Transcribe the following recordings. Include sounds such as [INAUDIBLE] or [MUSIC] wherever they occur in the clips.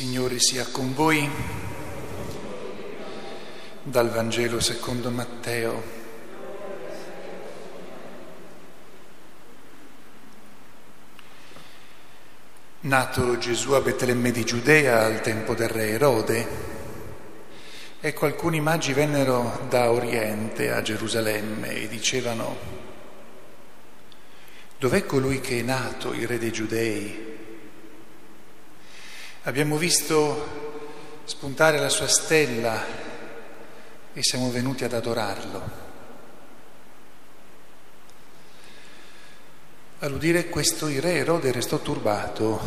Signore sia con voi. Dal Vangelo secondo Matteo. Nato Gesù a Betlemme di Giudea al tempo del re Erode, ecco alcuni magi vennero da Oriente a Gerusalemme e dicevano, dov'è colui che è nato, il re dei Giudei? Abbiamo visto spuntare la sua stella e siamo venuti ad adorarlo. All'udire questo il re Erode restò turbato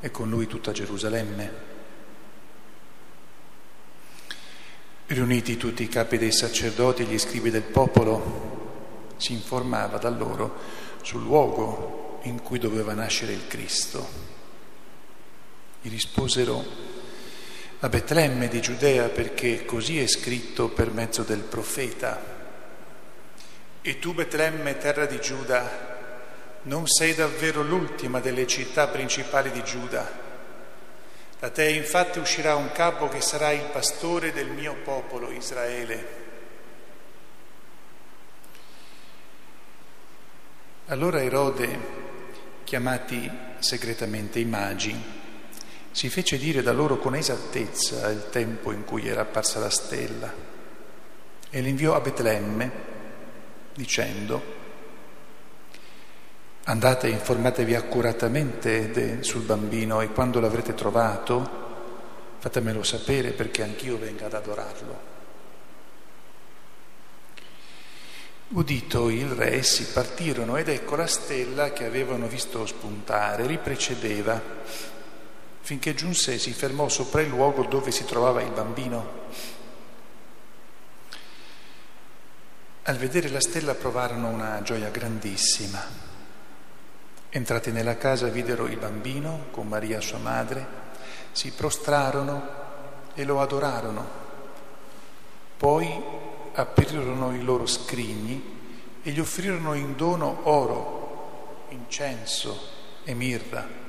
e con lui tutta Gerusalemme. Riuniti tutti i capi dei sacerdoti e gli scribi del popolo, si informava da loro sul luogo in cui doveva nascere il Cristo. Gli risposero a Betlemme di Giudea perché così è scritto per mezzo del profeta. E tu Betlemme, terra di Giuda, non sei davvero l'ultima delle città principali di Giuda. Da te infatti uscirà un capo che sarà il pastore del mio popolo Israele. Allora Erode, chiamati segretamente i magi, si fece dire da loro con esattezza il tempo in cui era apparsa la stella e l'inviò a Betlemme dicendo andate e informatevi accuratamente sul bambino e quando l'avrete trovato fatemelo sapere perché anch'io venga ad adorarlo. Udito il re, si partirono ed ecco la stella che avevano visto spuntare, li precedeva finché giunse e si fermò sopra il luogo dove si trovava il bambino. Al vedere la stella provarono una gioia grandissima. Entrati nella casa videro il bambino con Maria sua madre, si prostrarono e lo adorarono. Poi aprirono i loro scrigni e gli offrirono in dono oro, incenso e mirra.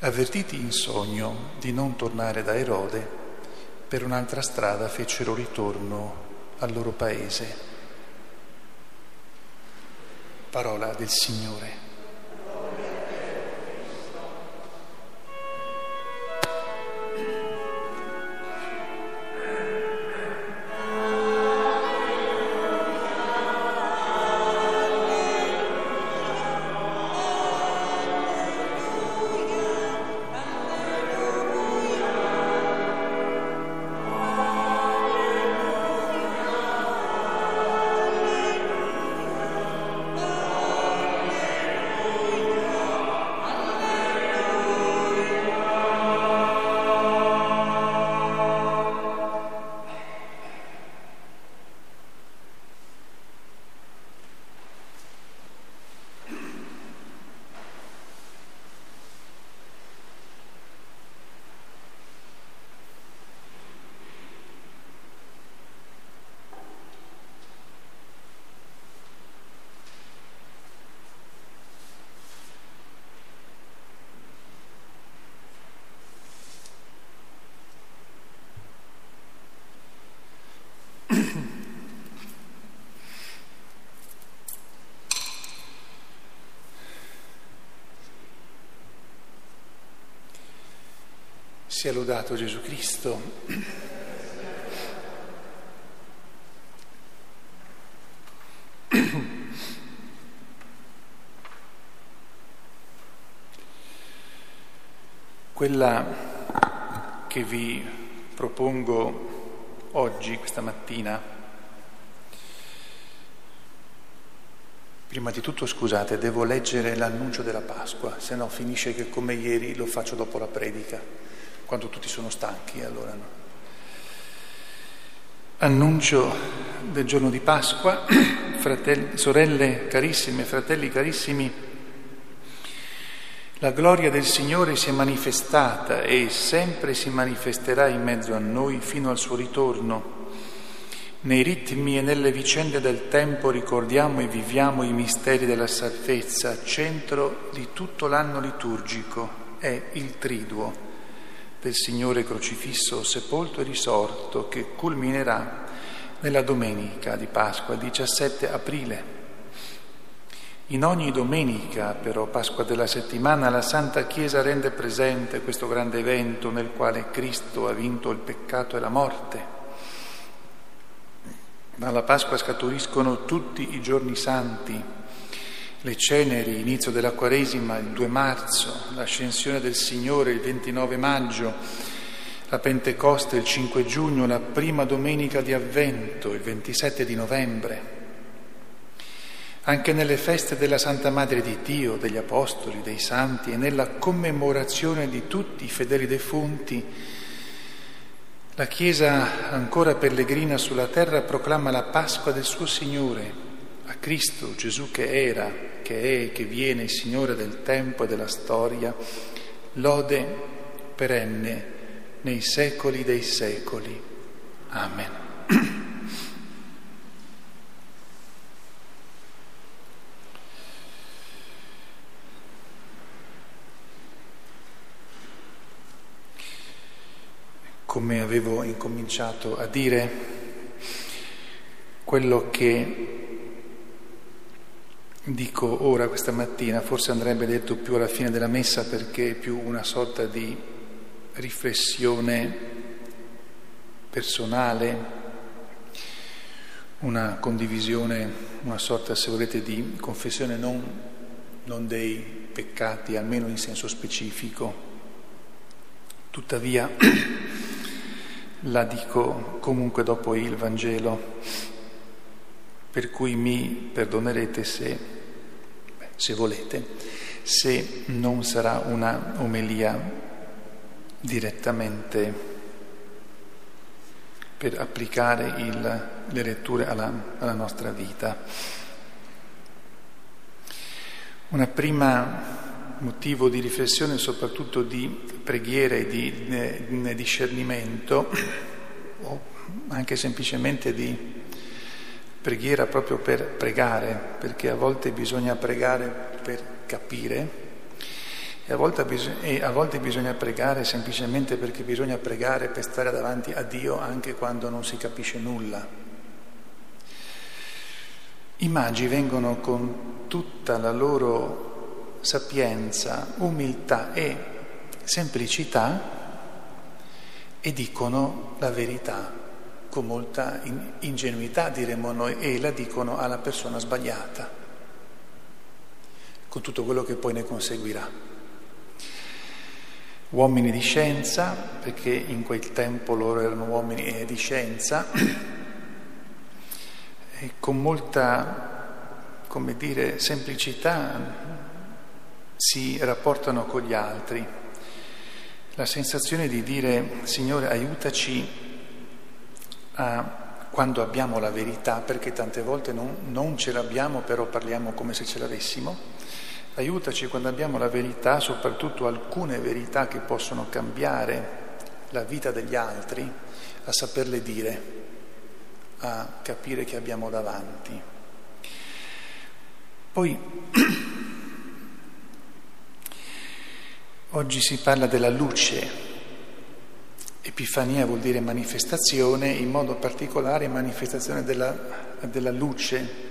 Avvertiti in sogno di non tornare da Erode, per un'altra strada fecero ritorno al loro paese. Parola del Signore. Sia lodato Gesù Cristo. Quella che vi propongo oggi, questa mattina, prima di tutto scusate, devo leggere l'annuncio della Pasqua, se no finisce che come ieri lo faccio dopo la predica quando tutti sono stanchi, allora no. Annuncio del giorno di Pasqua, [CLEARS THROAT] fratelli, sorelle carissime, fratelli carissimi, la gloria del Signore si è manifestata e sempre si manifesterà in mezzo a noi fino al suo ritorno. Nei ritmi e nelle vicende del tempo ricordiamo e viviamo i misteri della salvezza, centro di tutto l'anno liturgico è il triduo del Signore crocifisso, sepolto e risorto che culminerà nella domenica di Pasqua, 17 aprile. In ogni domenica, però, Pasqua della settimana, la Santa Chiesa rende presente questo grande evento nel quale Cristo ha vinto il peccato e la morte. Dalla Pasqua scaturiscono tutti i giorni santi, le ceneri, inizio della Quaresima, il 2 marzo, l'ascensione del Signore il 29 maggio, la Pentecoste il 5 giugno, la prima domenica di Avvento il 27 di novembre. Anche nelle feste della Santa Madre di Dio, degli Apostoli, dei Santi e nella commemorazione di tutti i fedeli defunti, la Chiesa ancora pellegrina sulla terra proclama la Pasqua del suo Signore, a Cristo Gesù che era, che è che viene Signore del tempo e della storia, lode perenne nei secoli dei secoli. Amen. come avevo incominciato a dire, quello che dico ora questa mattina forse andrebbe detto più alla fine della messa perché è più una sorta di riflessione personale, una condivisione, una sorta, se volete, di confessione non, non dei peccati, almeno in senso specifico. Tuttavia [CLEARS THROAT] la dico comunque dopo il Vangelo, per cui mi perdonerete se, se volete, se non sarà una omelia direttamente per applicare il, le letture alla, alla nostra vita. Una prima motivo di riflessione, soprattutto di preghiera e di eh, discernimento, o anche semplicemente di preghiera proprio per pregare, perché a volte bisogna pregare per capire e a volte, bisogna, e a volte bisogna pregare semplicemente perché bisogna pregare per stare davanti a Dio anche quando non si capisce nulla. I magi vengono con tutta la loro sapienza, umiltà e semplicità e dicono la verità con molta ingenuità, diremmo noi, e la dicono alla persona sbagliata, con tutto quello che poi ne conseguirà. Uomini di scienza, perché in quel tempo loro erano uomini di scienza, e con molta, come dire, semplicità si rapportano con gli altri. La sensazione di dire Signore aiutaci a, quando abbiamo la verità, perché tante volte non, non ce l'abbiamo, però parliamo come se ce l'avessimo, aiutaci quando abbiamo la verità, soprattutto alcune verità che possono cambiare la vita degli altri, a saperle dire, a capire che abbiamo davanti. Poi [CLEARS THROAT] Oggi si parla della luce. Epifania vuol dire manifestazione, in modo particolare manifestazione della, della luce,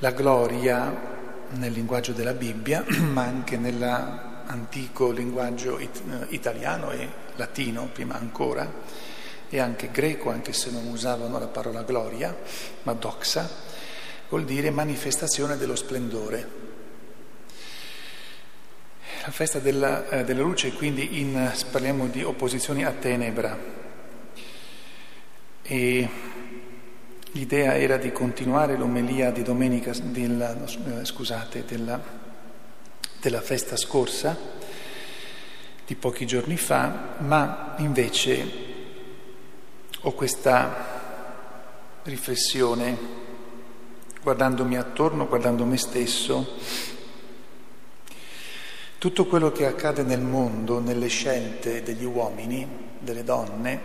la gloria nel linguaggio della Bibbia, [CLEARS THROAT] ma anche nell'antico linguaggio it- italiano e latino prima ancora, e anche greco, anche se non usavano la parola gloria, ma doxa, vuol dire manifestazione dello splendore festa della, eh, della luce, quindi in, parliamo di opposizioni a tenebra. E l'idea era di continuare l'omelia di domenica, della, eh, scusate, della, della festa scorsa, di pochi giorni fa, ma invece ho questa riflessione guardandomi attorno, guardando me stesso, tutto quello che accade nel mondo, nelle scelte degli uomini, delle donne,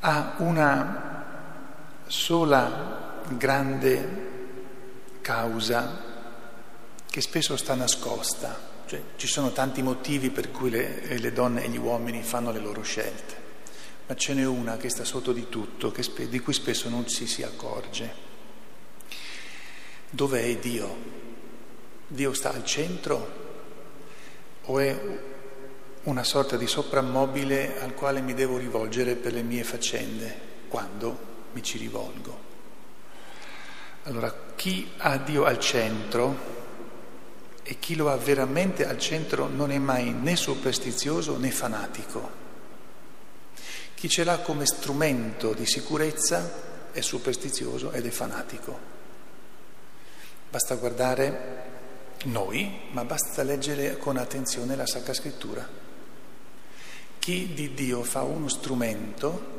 ha una sola grande causa che spesso sta nascosta Cioè, ci sono tanti motivi per cui le, le, donne e gli uomini fanno le loro scelte, ma ce n'è una che sta sotto di tutto, spe- di cui spesso non ci si accorge. Dov'è Dio? Dio sta al centro o è una sorta di soprammobile al quale mi devo rivolgere per le mie faccende quando mi ci rivolgo? Allora, chi ha Dio al centro e chi lo ha veramente al centro non è mai né superstizioso né fanatico. Chi ce l'ha come strumento di sicurezza è superstizioso ed è fanatico. Basta guardare noi, ma basta leggere con attenzione la Sacra Scrittura. Chi di Dio fa uno strumento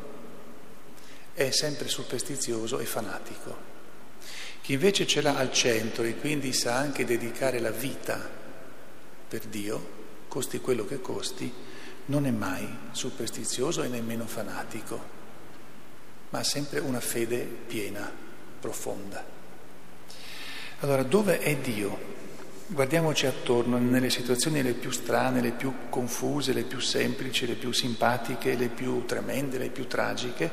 è sempre superstizioso e fanatico. Chi invece ce l'ha al centro e quindi sa anche dedicare la vita per Dio, costi quello che costi, non è mai superstizioso e nemmeno fanatico, ma ha sempre una fede piena, profonda. Allora, dove è Dio? Guardiamoci attorno nelle situazioni le più strane, le più confuse, le più semplici, le più simpatiche, le più tremende, le più tragiche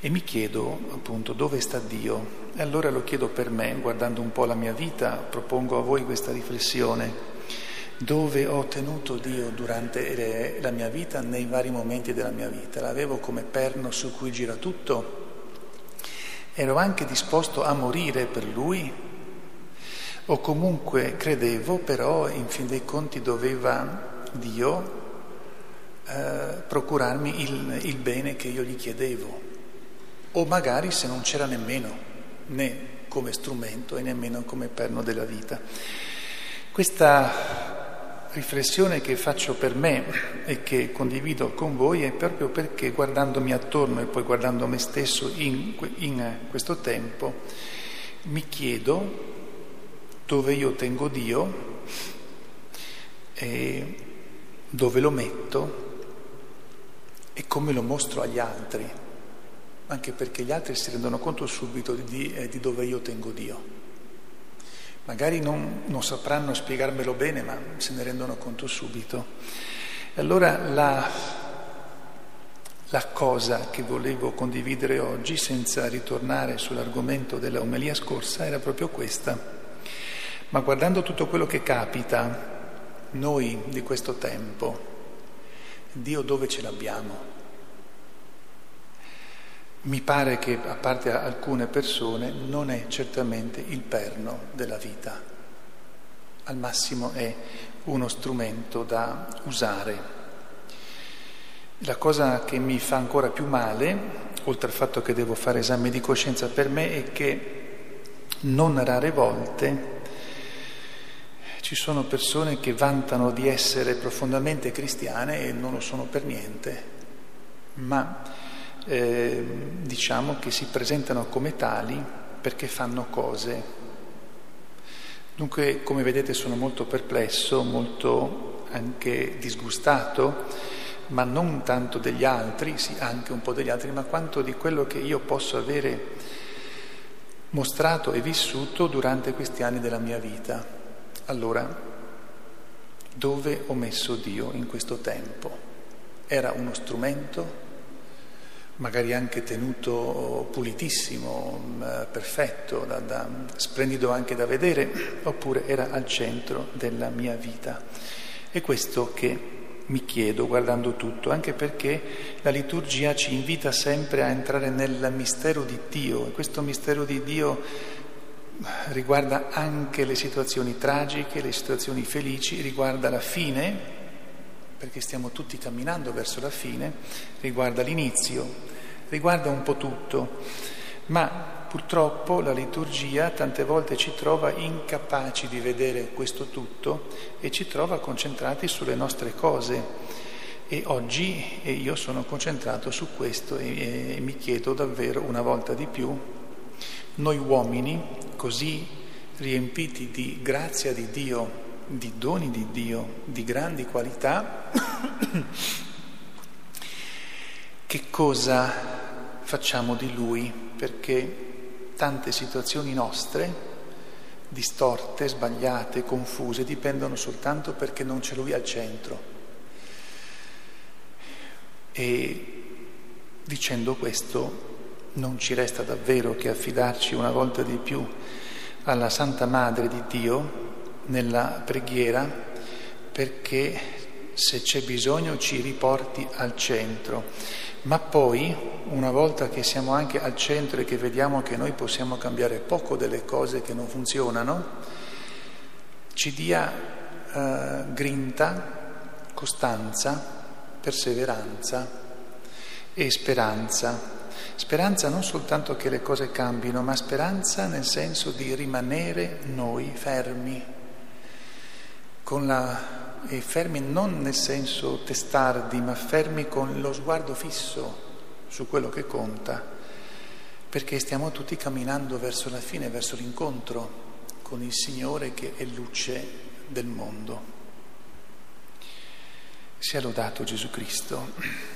e mi chiedo appunto dove sta Dio. E allora lo chiedo per me, guardando un po' la mia vita, propongo a voi questa riflessione. Dove ho tenuto Dio durante la mia vita, nei vari momenti della mia vita? L'avevo come perno su cui gira tutto? Ero anche disposto a morire per Lui? O comunque credevo, però in fin dei conti doveva Dio eh, procurarmi il, il bene che io gli chiedevo? o magari se non c'era nemmeno, né come strumento e nemmeno come perno della vita. Questa riflessione che faccio per me e che condivido con voi è proprio perché guardandomi attorno e poi guardando me stesso in, in questo tempo mi chiedo dove io tengo Dio e dove lo metto e come lo mostro agli altri anche perché gli altri si rendono conto subito di, eh, di dove io tengo Dio. Magari non, non, sapranno spiegarmelo bene, ma se ne rendono conto subito. E allora la, la cosa che volevo condividere oggi, senza ritornare sull'argomento della omelia scorsa, era proprio questa. Ma guardando tutto quello che capita, noi di questo tempo, Dio dove ce l'abbiamo? mi pare che, a parte alcune persone, non è certamente il perno della vita. Al massimo è uno strumento da usare. La cosa che mi fa ancora più male, oltre al fatto che devo fare esami di coscienza per me, è che non rare volte ci sono persone che vantano di essere profondamente cristiane e non lo sono per niente, ma eh, diciamo che si presentano come tali perché fanno cose. Dunque, come vedete, sono molto perplesso, molto anche disgustato, ma non tanto degli altri, sì, anche un po' degli altri, ma quanto di quello che io posso avere mostrato e vissuto durante questi anni della mia vita. Allora, dove ho messo Dio in questo tempo? Era uno strumento magari anche tenuto pulitissimo, mm, perfetto, da, da, splendido anche da vedere, oppure era al centro della mia vita. È questo che mi chiedo guardando tutto, anche perché la liturgia ci invita sempre a entrare nel mistero di Dio e questo mistero di Dio riguarda anche le situazioni tragiche, le situazioni felici, riguarda la fine, perché stiamo tutti camminando verso la fine, riguarda l'inizio, riguarda un po' tutto, ma purtroppo la liturgia tante volte ci trova incapaci di vedere questo tutto e ci trova concentrati sulle nostre cose. E oggi io sono concentrato su questo e, mi chiedo davvero una volta di più, noi uomini così riempiti di grazia di Dio, di doni di Dio, di grandi qualità, [COUGHS] che cosa facciamo di lui perché tante situazioni nostre distorte, sbagliate, confuse, dipendono soltanto perché non c'è Lui al centro. E dicendo questo non ci resta davvero che affidarci una volta di più alla Santa Madre di Dio nella preghiera perché se c'è bisogno ci riporti al centro. Ma poi, una volta che siamo anche al centro e che vediamo che noi possiamo cambiare poco delle cose che non funzionano, ci dia eh, grinta, costanza, perseveranza e speranza. Speranza non soltanto che le cose cambino, ma speranza nel senso di rimanere noi fermi, la, e fermi non nel senso testardi, ma fermi con lo sguardo fisso su quello che conta, perché stiamo tutti camminando verso la fine, verso l'incontro con il Signore che è luce del mondo. Sia lodato Gesù Cristo.